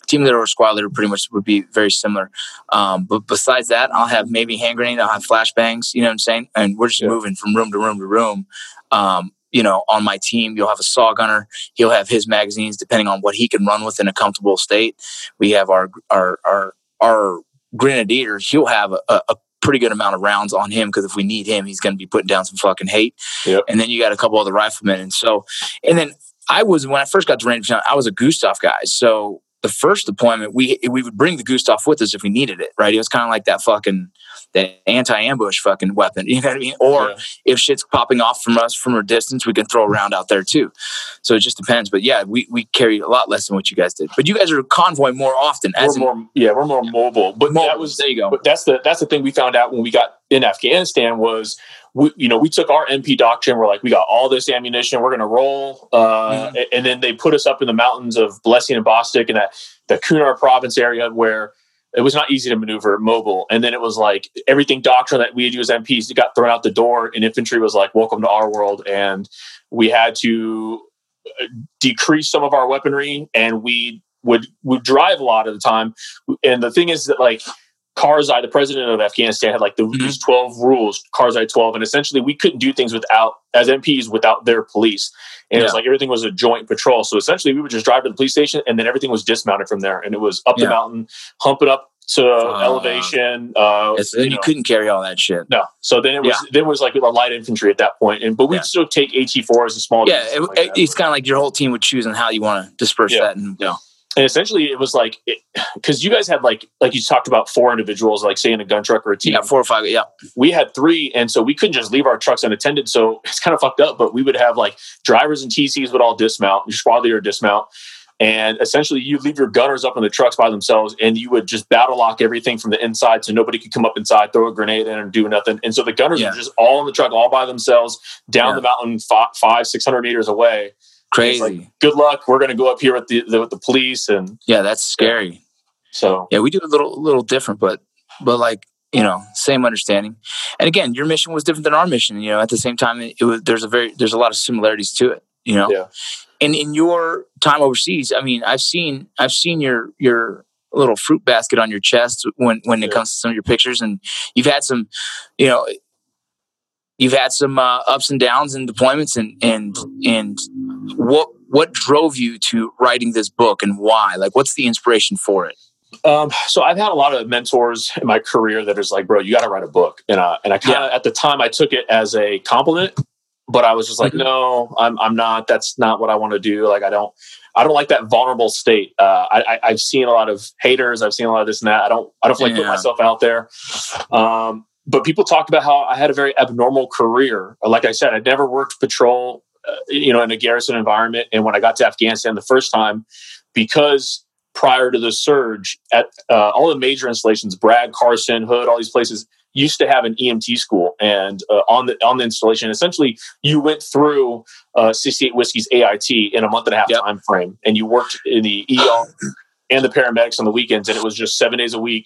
Team leader or squad leader pretty much would be very similar. Um, but besides that, I'll have maybe hand grenade, I'll have flashbangs, you know what I'm saying? And we're just Yeah. moving from room to room to room. Um, you know, on my team, you'll have a saw gunner. He'll have his magazines depending on what he can run with in a comfortable state. We have our our our our grenadier. He'll have a, a pretty good amount of rounds on him because if we need him, he's going to be putting down some fucking hate. Yep. And then you got a couple other riflemen, and so and then I was when I first got to Ranger Battalion, I was a Gustav guy. So the first deployment, we we would bring the Gustav with us if we needed it. Right? It was kind of like that fucking that anti-ambush fucking weapon. You know what I mean? Or Yeah. if shit's popping off from us from a distance, we can throw a round out there too. So it just depends. But yeah, we, we carry a lot less than what you guys did. But you guys are convoy more often. As we're in, more, yeah, we're more mobile. But mobile. that was there you go. But that's the that's the thing we found out when we got in Afghanistan was we you know we took our MP doctrine. We're like we got all this ammunition. We're gonna roll, uh, Mhm. and then they put us up in the mountains of Blessing and Bostick and that the Kunar province area where it was not easy to maneuver mobile. And then it was like everything doctrine that we had used MPs got thrown out the door, and infantry was like, "Welcome to our world," and we had to uh, decrease some of our weaponry, and we would would drive a lot of the time. And the thing is that like Karzai, the president of Afghanistan, had like the, Mhm. these twelve rules, Karzai twelve, and essentially we couldn't do things without as MPs without their police. And it was like everything was a joint patrol. So essentially, we would just drive to the police station, and then everything was dismounted from there, and it was up Yeah. the mountain, hump it up to elevation. Uh, Yes, then you, know. couldn't carry all that shit. No, so then it was then it was like a light infantry at that point, and but we'd Yeah. still take AT4s and small. Yeah, it, like it- it's kind of like your whole team would choose on how you want to disperse Yeah. that. And you know, and essentially it was like because you guys had like like you talked about four individuals, like say in a gun truck or a team. yeah, four or five. Yeah, we had three, and so we couldn't just leave our trucks unattended. So it's kind of fucked up. But we would have like drivers and TCs would all dismount, your squad leader dismount, and essentially you leave your gunners up in the trucks by themselves, and you would just battle lock everything from the inside, so nobody could come up inside, throw a grenade in, and do nothing. And so the gunners Yeah. were just all in the truck, all by themselves, down Yeah. the mountain, five, five, six hundred meters away. Crazy. Like, good luck. We're going to go up here with the, the with the police, and yeah, that's scary. so Yeah, we do a little little different, but but like you know, same understanding. And again, your mission was different than our mission. You know, at the same time, it, was there's a very there's a lot of similarities to it. You know, Yeah. And in your time overseas, I mean, I've seen I've seen your your little fruit basket on your chest when when it Yeah. comes to some of your pictures, and you've had some, you know. You've had some uh, ups and downs in deployments, and and and what what drove you to writing this book, and why? Like, what's the inspiration for it? Um, so I've had a lot of mentors in my career that is like, bro, you got to write a book, and uh, and I kind of at the time I took it as a compliment, but I was just like, Mhm. no, I'm I'm not. That's not what I want to do. Like I don't I don't like that vulnerable state. Uh, I, I I've seen a lot of haters. I've seen a lot of this and that. I don't I don't feel like put myself out there. Um, but people talked about how I had a very abnormal career. Like I said, I'd never worked patrol, you know, in a garrison environment. And when I got to Afghanistan the first time, because prior to the surge, at uh, all the major installations, Bragg, Carson, Hood, all these places used to have an EMT school, and uh, on the on the installation, essentially, you went through uh, 68 Whiskey's AIT in a month and a half Yep. time frame, and you worked in the ER and the paramedics on the weekends, and it was just seven days a week,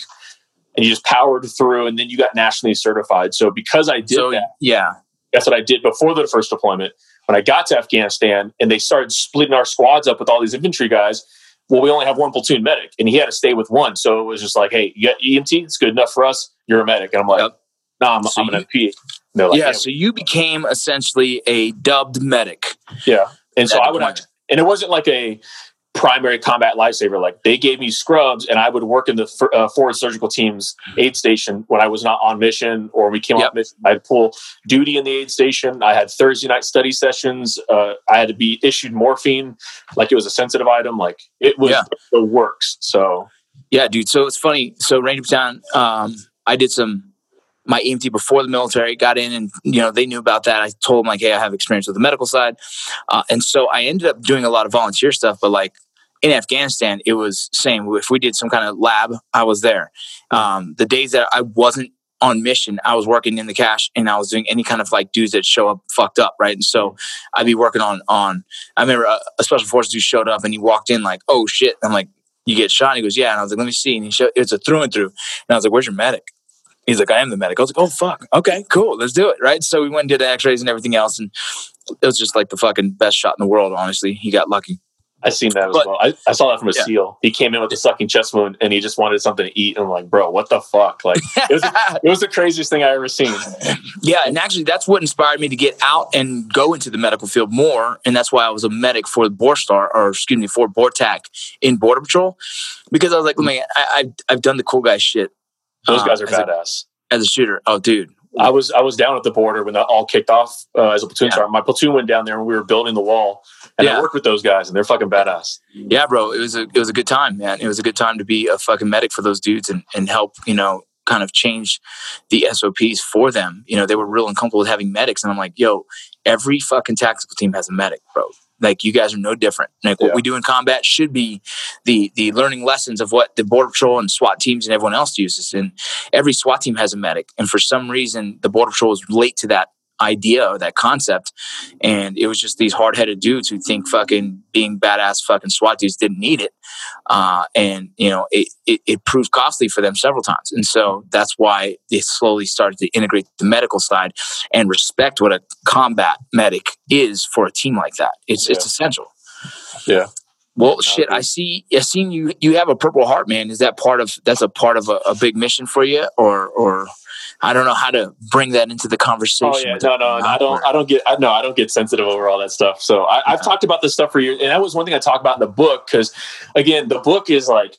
and you just powered through, and then you got nationally certified. So because I did So that, yeah, that's what I did before the first deployment. When I got to Afghanistan and they started splitting our squads up with all these infantry guys, well, we only have one platoon medic, and he had to stay with one. So it was just like, hey, you got EMT, it's good enough for us. You're a medic, and I'm like, Yep. no, I'm, So I'm an MP. Like, yeah. So you became essentially a dubbed medic. yeah. And so I would, and it wasn't like a primary combat lifesaver. Like they gave me scrubs, and I would work in the uh, forward surgical team's aid station when I was not on mission or we came Yep. off mission. I'd pull duty in the aid station. I had Thursday night study sessions. Uh, I had to be issued morphine, like it was a sensitive item. Like it was Yeah. the works. So Yeah, dude. So it's funny. So Ranger Battalion, um, I did some my EMT before the military. Got in, and you know they knew about that. I told them like, hey, I have experience with the medical side, uh, and so I ended up doing a lot of volunteer stuff. But like in Afghanistan, it was same. If we did some kind of lab, I was there. Um, the days that I wasn't on mission, I was working in the CASH and I was doing any kind of like dudes that show up fucked up, right? And so I'd be working on on. I remember a, a special forces dude showed up and he walked in like, oh shit. I'm like, you get shot. And He goes, yeah. And I was like, let me see. And he showed, it's a through and through. And I was like, where's your medic? He's like, I am the medic. I was like, oh fuck, okay, cool, let's do it, right? So we went and did the X-rays and everything else, and it was just like the fucking best shot in the world. Honestly, he got lucky. I seen that as But- well. I, I saw that from a Yeah. SEAL. He came in with a sucking chest wound, and he just wanted something to eat. And I'm like, bro, what the fuck? Like it was, it was the craziest thing I ever seen. yeah, and actually, that's what inspired me to get out and go into the medical field more, and that's why I was a medic for the Borstar, or excuse me, for BORTAC in Border Patrol, because I was like, mm. man, I, I've I've done the cool guy shit. Those uh, guys are as a- badass. as a shooter. Oh, dude, I was I was down at the border when that all kicked off uh, as a platoon Yeah. sergeant. My platoon went down there and we were building the wall, and I worked with those guys, and they're fucking badass. Yeah, bro. It was a it was a good time, man. It was a good time to be a fucking medic for those dudes and, and help, you know, kind of change the SOPs for them. You know, they were real uncomfortable with having medics. And I'm like, yo, every fucking tactical team has a medic, bro. Like you guys are no different. Like what Yeah. we do in combat should be the the learning lessons of what the border patrol and SWAT teams and everyone else uses. And every SWAT team has a medic. And for some reason the border patrol is late to that idea or that concept. And it was just these hard headed dudes who think fucking being badass fucking SWAT dudes didn't need it. Uh, and, you know, it, it, it proved costly for them several times. And so that's why they slowly started to integrate the medical side and respect what a combat medic is for a team like that. It's, it's essential. Yeah. Well, shit. I see. I seen you. You have a Purple Heart, man. Is that part of? That's a part of a, a big mission for you, or, or I don't know how to bring that into the oh, conversation. Oh yeah, no, no, I don't, I don't get, I no, I don't get sensitive over all that stuff. So I, I've Yeah. talked about this stuff for years, and that was one thing I talked about in the book because, again, the book is like,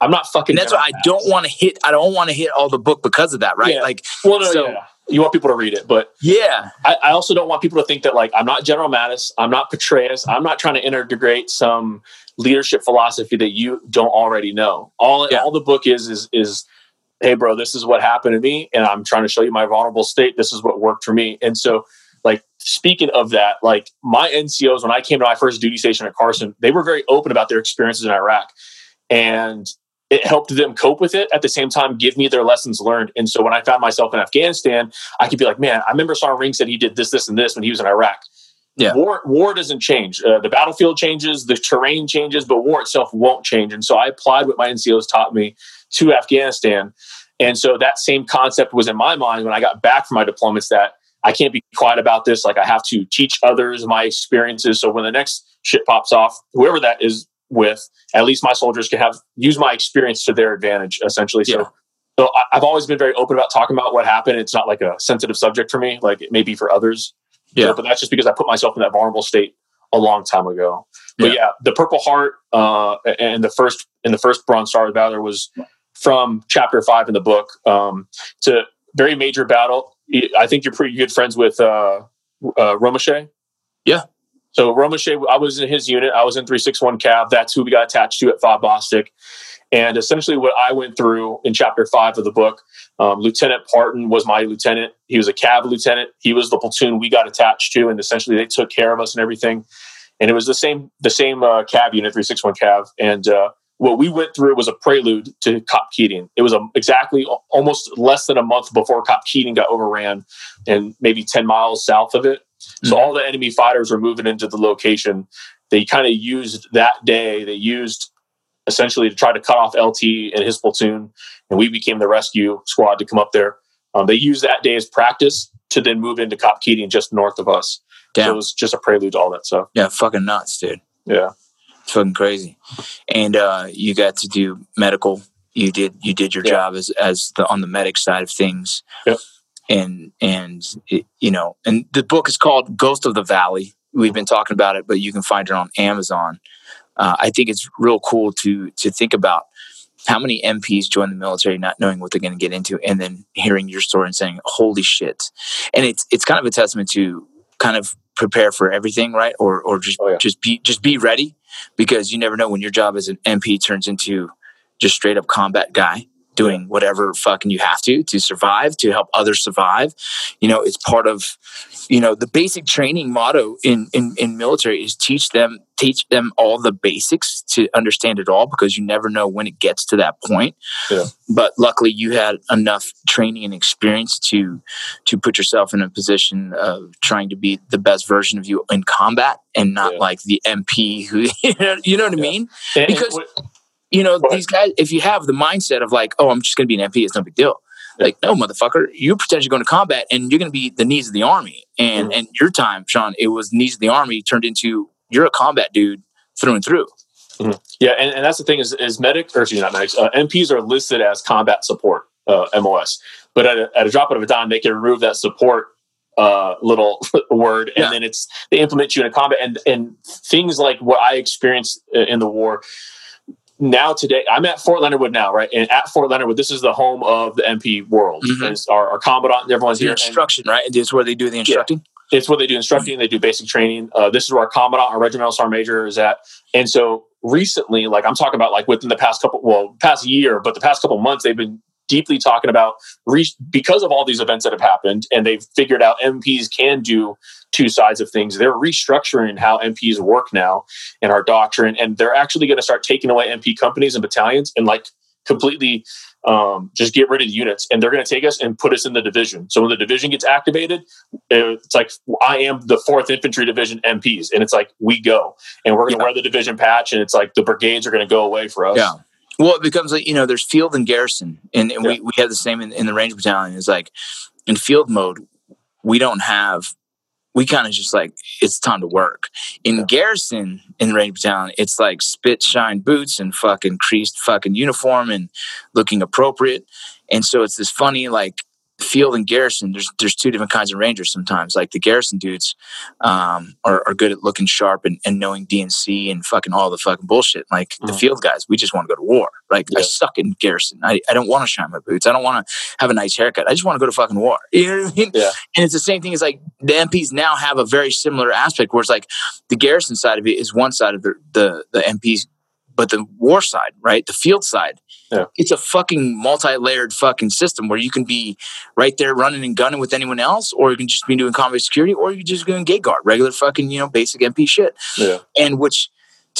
I'm not fucking. And that's why I don't want to hit. I don't want to hit all the book because of that, right? Yeah. Like, Well, no, so- yeah. You want people to read it, but yeah, I, I also don't want people to think that like I'm not General Mattis, I'm not Petraeus, I'm not trying to integrate some leadership philosophy that you don't already know. All Yeah. all the book is is is hey bro, this is what happened to me and I'm trying to show you my vulnerable state. This is what worked for me. And so like speaking of that, like my NCOs when I came to my first duty station at Carson, they were very open about their experiences in Iraq. And it helped them cope with it at the same time give me their lessons learned and so when i found myself in afghanistan i could be like man i remember sergeant ring said he did this this and this when he was in iraq Yeah. war war doesn't change uh, the battlefield changes the terrain changes but war itself won't change and so i applied what my ncos taught me to afghanistan and so that same concept was in my mind when i got back from my deployments that i can't be quiet about this. Like i have to teach others my experiences. So when the next shit pops off whoever that is with at least my soldiers can have use my experience to their advantage essentially. Yeah. so i've always been very open about talking about what happened. It's not like a sensitive subject for me. Like it may be for others. Yeah. So- but that's just because i put myself in that vulnerable state a long time ago. But yeah, the purple heart uh and the first in the first bronze star valor was from chapter five in the book um it's a very major battle i think you're pretty good friends with uh uh, Romesha. Yeah. So Romesha, I was in his unit. I was in 361 Cav. That's who we got attached to at FOB Bostick. And essentially, what I went through in chapter five of the book, um, Lieutenant Parton was my lieutenant. He was a Cav lieutenant. He was the platoon we got attached to, and essentially they took care of us and everything. And it was the same the same uh, Cav unit, 361 Cav. And uh, what we went through was a prelude to Cop Keating. It was a, exactly almost less than a month before Cop Keating got overran, and maybe 10 miles south of it. So all the enemy fighters were moving into the location. They kind of used that day. They used essentially to try to cut off LT and his platoon, and we became the rescue squad to come up there. Um, they used that day as practice to then move into Cop Keating just north of us. So Damn. it was just a prelude to all that stuff. Yeah, fucking nuts, dude. Yeah. It's fucking crazy. And uh, you got to do medical. You did you did your Yeah. job as as the on the medic side of things. Yep. And and it, you know, and the book is called Ghost of the Valley. We've been talking about it, but you can find it on Amazon. Uh, I think it's real cool to to think about how many MPs join the military not knowing what they're going to get into, and then hearing your story and saying, "Holy shit!" And it's it's kind of a testament to kind of prepare for everything, right? Or or just Oh, yeah. just be just be ready because you never know when your job as an MP turns into just straight up combat guy doing whatever fucking you have to to survive to help others survive you know it's part of you know the basic training motto in in, in military is teach them teach them all the basics to understand it all because you never know when it gets to that point Yeah. but luckily you had enough training and experience to to put yourself in a position of trying to be the best version of you in combat and not Yeah. like the mp who you know, you know what i Yeah. mean And- and Because- what- you know, these guys, if you have the mindset of like, oh, I'm just going to be an MP, it's no big deal. Like, no, motherfucker, you're potentially going to combat and you're going to be the needs of the army. And Mhm. and your time, Sean, it was needs of the army turned into you're a combat dude through and through. Yeah, and, and that's the thing is, is medic or excuse me, not medics. Uh, MPs are listed as combat support uh, MOS, but at a, at a drop of a dime, they can remove that support uh, little word, and Yeah. then it's they implement you in a combat. And and things like what I experienced uh, in the war. Now today, I'm at Fort Leonard Wood now, right? And at Fort Leonard Wood, this is the home of the MP world. Mhm. Our, our commandant and everyone's The here. and- instruction, right? It's where they do the instructing. it's where they do instructing. They do basic training. Uh, this is where our commandant, our regimental sergeant major is at. And so recently, like I'm talking about, like within the past couple, well, past year, but the past couple months, they've been deeply talking about re- because of all these events that have happened, and they've figured out MPs can do two sides of things. They're restructuring how MPs work now in our doctrine, and they're actually going to start taking away MP companies and battalions and like completely um, just get rid of the units and they're going to take us and put us in the division. So when the division gets activated, it's like I am the fourth infantry division MPs, and it's like we go and we're going to Yeah. wear the division patch, and it's like the brigades are going to go away for us. Yeah. Well, it becomes like, you know, there's field and garrison. And, and Yeah. we, we have the same in, in the Ranger Battalion. It's like in field mode, we don't have, we kind of just like, it's time to work. In Yeah. garrison in the Ranger Battalion, it's like spit shine boots and fucking creased fucking uniform and looking appropriate. And so it's this funny, like, field and garrison there's there's two different kinds of rangers sometimes. Like the garrison dudes um are, are good at looking sharp and, and knowing dnc and fucking all the fucking bullshit. Like the Mhm. field guys we just want to go to war. Like i suck in garrison. I, I don't want to shine my boots. I don't want to have a nice haircut. I just want to go to fucking war. You know what i mean? Yeah. and it's the same thing as like the mps now have a very similar aspect where it's like the garrison side of it is one side of the the, the mps but the war side right the field side Yeah. it's a fucking multi-layered fucking system where you can be right there running and gunning with anyone else, or you can just be doing combat security, or you can just go in gate guard, regular fucking, you know, basic MP shit. Yeah. And which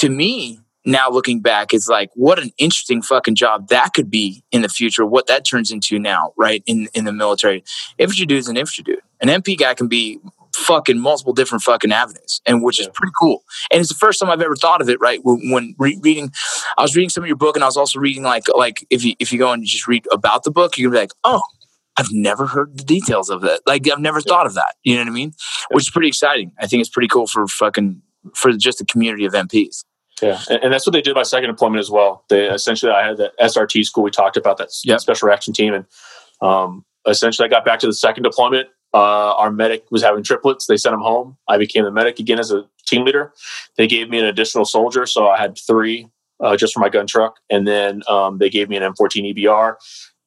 to me, now looking back, is like what an interesting fucking job that could be in the future, what that turns into now, right? In in the military. Infantry dude is an infantry dude. An MP guy can be fucking multiple different fucking avenues, and which is pretty cool. And it's the first time I've ever thought of it. Right when, when re- reading, I was reading some of your book, and I was also reading like like if you if you go and just read about the book, you can be like, oh, I've never heard the details of that. Like I've never thought of that. You know what I mean? Which is pretty exciting. I think it's pretty cool for fucking for just the community of MPs. Yeah, and, and that's what they did my second deployment as well. They essentially, I had the SRT school. We talked about that Yep. special reaction team, and um, essentially, I got back to the second deployment. Uh, our medic was having triplets. They sent him home. I became the medic again as a team leader. They gave me an additional soldier, so I had three uh, just for my gun truck, and then um, they gave me an M14 EBR.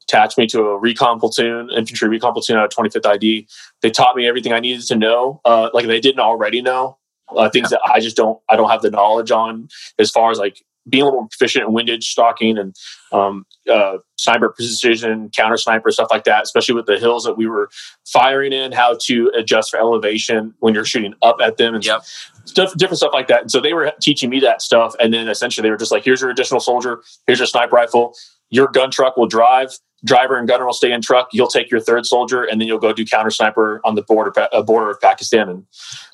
attached me to a recon platoon, infantry recon platoon out of 25th ID. They taught me everything I needed to know, uh, like they didn't already know. Uh, things that I just don't, I don't have the knowledge on as far as like being a little more proficient in windage stalking and um, uh, sniper precision, counter sniper, stuff like that, especially with the hills that we were firing in, how to adjust for elevation when you're shooting up at them and Yep. stuff, different stuff like that. And so they were teaching me that stuff. And then essentially they were just like, here's your additional soldier, here's your sniper rifle, your gun truck will drive. Driver and gunner will stay in truck. You'll take your third soldier, and then you'll go do counter sniper on the border uh, border of Pakistan and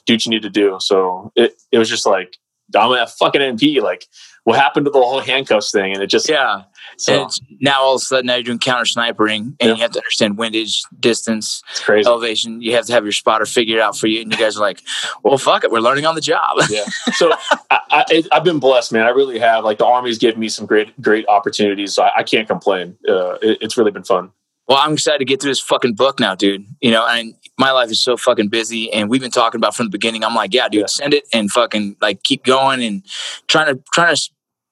do what you need to do. So it, it was just like I'm a fucking MP. Like what happened to the whole handcuffs thing? And it just Yeah. so it's, now all of a sudden now you're doing counter snipering and Yeah. you have to understand windage, distance, elevation. You have to have your spotter figured out for you. And you guys are like, well, fuck it. We're learning on the job. yeah. So I, I've been blessed, man. I really have. Like the army's given me some great, great opportunities. So I, I can't complain. Uh, it, it's really been fun. Well, I'm excited to get through this fucking book now, dude. You know, and my life is so fucking busy, and we've been talking about from the beginning. I'm like, yeah, dude, send it and fucking like keep going and trying to trying to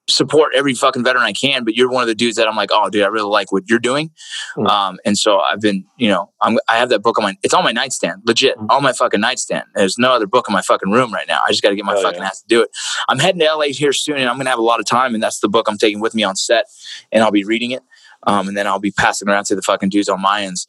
support every fucking veteran I can. But you're one of the dudes that I'm like, oh, dude, I really like what you're doing. Mm. Um, and so I've been, you know, I'm I have that book on my, it's on my nightstand, legit, Mm. on my fucking nightstand. There's no other book in my fucking room right now. I just got to get my Hell fucking yeah. ass to do it. I'm heading to LA here soon, and I'm gonna have a lot of time, and that's the book I'm taking with me on set, and I'll be reading it. Um, and then I'll be passing around to the fucking dudes on my ends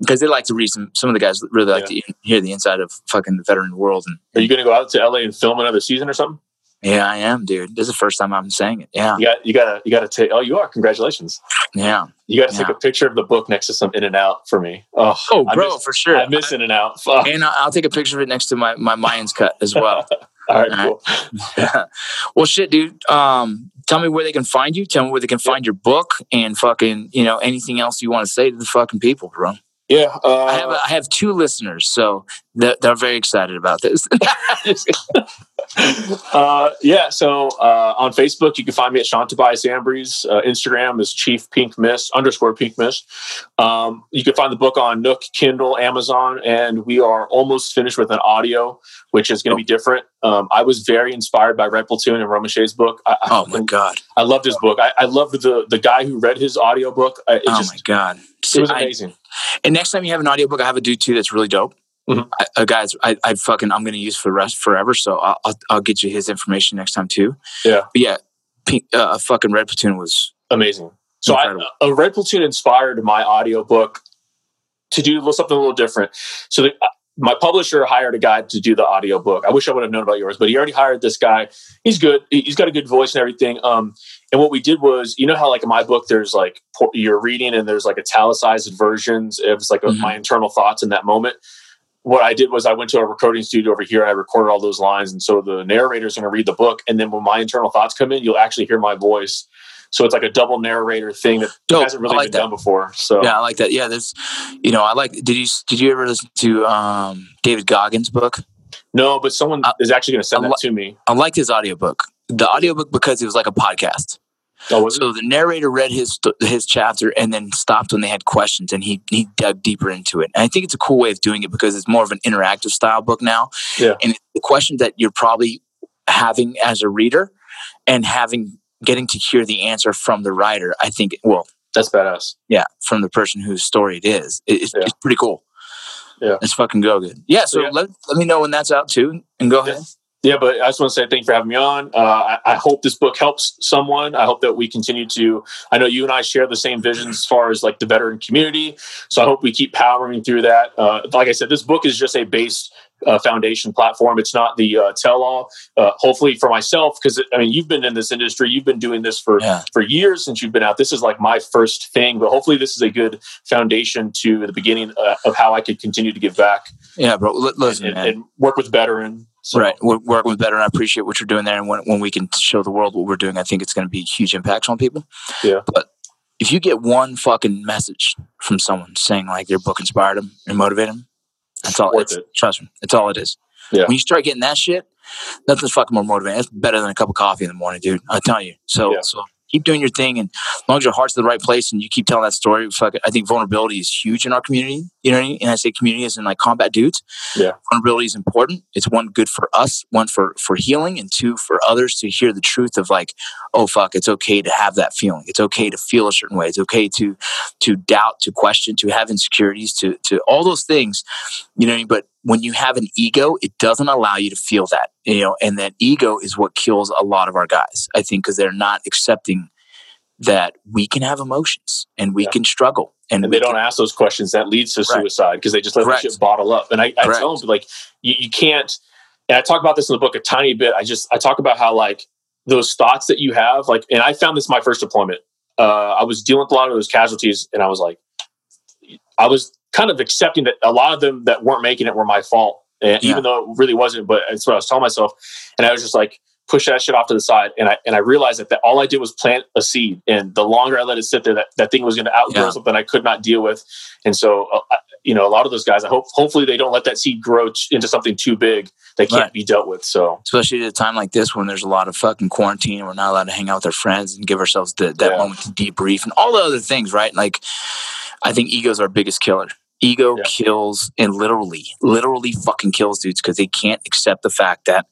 because they like to read some. Some of the guys really like to hear the inside of fucking the veteran world. And Are you going to go out to LA and film another season or something? yeah, I am, dude. This is the first time I'm saying it. Yeah, You got, you got to, you got to take. Oh, you are. Congratulations. yeah. You got to take a picture of the book next to some In-N-Out for me. Oh, Oh, bro, miss- for sure. I miss In-N-Out. And I'll take a picture of it next to my my Mayans cut as well. All right, cool. well, shit, dude. Um, tell me where they can find you. Tell me where they can find your book and fucking you know anything else you want to say to the fucking people, bro. Yeah. Uh, I have I have two listeners, so they're, they're very excited about this. uh, yeah. So uh, on Facebook, you can find me at Sean Tobias Ambrose. Uh, Instagram is Chief Pink Mist underscore Pink Mist. Um, you can find the book on Nook, Kindle, Amazon, and we are almost finished with an audio, which is going to be different. Um, I was very inspired by Red Platoon and Romesha's book. I, oh my god! I loved his book. I, I loved the the guy who read his audiobook. I, it Oh just my god! it was amazing. and next time you have an audiobook, I have a dude too that's really dope. Mhm. I, a guys, I, I fucking I'm gonna use for the rest forever. So I'll, I'll I'll get you his information next time too. Yeah. but yeah. Pink, uh, fucking Red Platoon was amazing. So I, a Red Platoon inspired my audiobook to do something a little different. So the, my publisher hired a guy to do the audiobook. I wish I would have known about yours, but he already hired this guy. He's good. He- He's got a good voice and everything. Um, and what we did was, you know how like in my book, there's like you're reading and there's like italicized versions. Was like Mhm. my internal thoughts in that moment. What I did was I went to a recording studio over here and I recorded all those lines. And so the narrator's going to read the book. And then when my internal thoughts come in, you'll actually hear my voice. So it's like a double narrator thing that dope. hasn't really like been that. done before. So Yeah, I like that. Yeah, there's, you know I like. Did you did you ever listen to um, David Goggins' book? no, but someone Uh, is actually going to send I that to me. I liked his audiobook. The audiobook because it was like a podcast. Oh. So the narrator read his his chapter and then stopped when they had questions, and he he dug deeper into it. And I think it's a cool way of doing it because it's more of an interactive style book now. Yeah. And the questions that you're probably having as a reader and having getting to hear the answer from the writer, I think. Well, That's badass. yeah, from the person whose story it is, it, it's, Yeah. it's pretty cool. Yeah. it's fucking go good. Yeah. So Yeah. let let me know when that's out too, and go Yeah. ahead. Yeah, but I just want to say thank you for having me on. Uh, I, I hope this book helps someone. I hope that we continue to. I know you and I share the same vision as far as like the veteran community. So I hope we keep powering through that. Uh, like I said, this book is just a base uh, foundation platform. It's not the uh, tell all. Uh, hopefully for myself, because I mean, you've been in this industry, you've been doing this for Yeah. for years since you've been out. This is like my first thing, but hopefully this is a good foundation to the beginning uh, of how I could continue to give back Yeah, bro. Li- Listen, and, and work with veteran. So, Right. We're working with better. And I appreciate what you're doing there. And when, when we can show the world what we're doing, I think it's going to be huge impacts on people. Yeah. But if you get one fucking message from someone saying like your book inspired them and motivated them, that's all. It's, it. Trust me, it's all it is. Yeah. When you start getting that shit, nothing's fucking more motivating. It's better than a cup of coffee in the morning, dude. I tell you. So, Yeah. so keep doing your thing, and as long as your heart's in the right place and you keep telling that story, fuck it. I think vulnerability is huge in our community. You know what I mean? And I say community is in like combat dudes. Yeah. Vulnerability is important. It's one good for us, one for for healing, and two for others to hear the truth of like, oh fuck, it's okay to have that feeling. It's okay to feel a certain way. It's okay to to doubt, to question, to have insecurities, to to all those things. You know, what I mean? but when you have an ego, it doesn't allow you to feel that. You know, and that ego is what kills a lot of our guys. I think because they're not accepting that we can have emotions and we Yeah. can struggle and, and they don't can- ask those questions that leads to suicide because they just let Correct. the shit bottle up and i, I tell them like you, you can't and i talk about this in the book a tiny bit i just i talk about how like those thoughts that you have like and i found this my first deployment uh, i was dealing with a lot of those casualties and i was like i was kind of accepting that a lot of them that weren't making it were my fault and Yeah. even though it really wasn't but that's what i was telling myself and i was just like push that shit off to the side and i and i realized that, that all i did was plant a seed and the longer i let it sit there that, that thing was going to outgrow Yeah. something i could not deal with and so uh, you know a lot of those guys i hope hopefully they don't let that seed grow t- into something too big that can't Right. be dealt with so especially at a time like this when there's a lot of fucking quarantine and we're not allowed to hang out with our friends and give ourselves the, that Yeah. moment to debrief and all the other things, right? Like, I think ego's our biggest killer. Ego Yeah. kills and literally, literally fucking kills dudes because they can't accept the fact that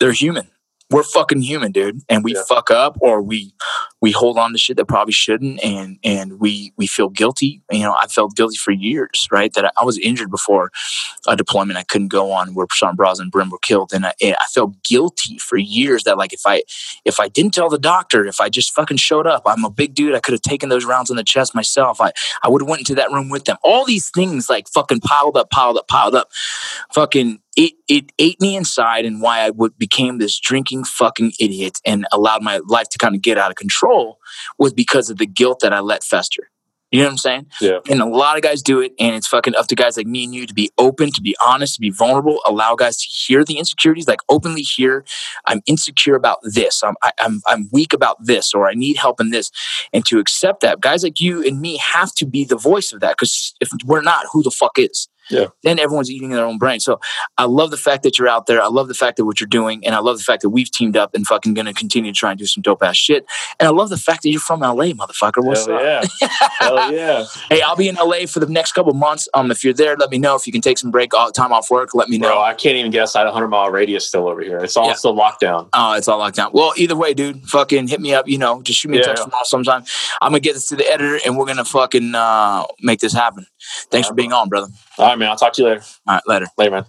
they're human. We're fucking human, dude, and we Yeah. fuck up or we we hold on to shit that probably shouldn't, and and we we feel guilty. You know, I felt guilty for years, right? That I, I was injured before a deployment I couldn't go on where Sergeant Braz and Brim were killed, and I, and I felt guilty for years that like if I if I didn't tell the doctor, if I just fucking showed up, I'm a big dude. I could have taken those rounds on the chest myself. I I would have went into that room with them. All these things like fucking piled up, piled up, piled up. Fucking it it ate me inside, and why I would became this drinking fucking idiot and allowed my life to kind of get out of control was because of the guilt that I let fester. You know what I'm saying? Yeah. And a lot of guys do it, and it's fucking up to guys like me and you to be open, to be honest, to be vulnerable. Allow guys to hear the insecurities, like openly hear, I'm insecure about this. I'm I, I'm I'm weak about this, or I need help in this, and to accept that. Guys like you and me have to be the voice of that, because if we're not, who the fuck is? Yeah. Then everyone's eating their own brain. So I love the fact that you're out there. I love the fact that what you're doing, and I love the fact that we've teamed up and fucking gonna continue to try and do some dope ass shit. And I love the fact that you're from LA, motherfucker. What's hell up? yeah hell yeah Hey, I'll be in LA for the next couple months. Um, if you're there, let me know. If you can take some break, uh, time off work, let me know. bro i can't even get outside a 100 mile radius still over here it's all Yeah. still locked down Oh, it's all locked down. Well, either way, dude, fucking hit me up. You know, just shoot me a text yeah. tomorrow sometime. I'm gonna get this to the editor, and we're gonna fucking uh, make this happen. Thanks for being on, brother. all right man i'll talk to you later All right, later. later man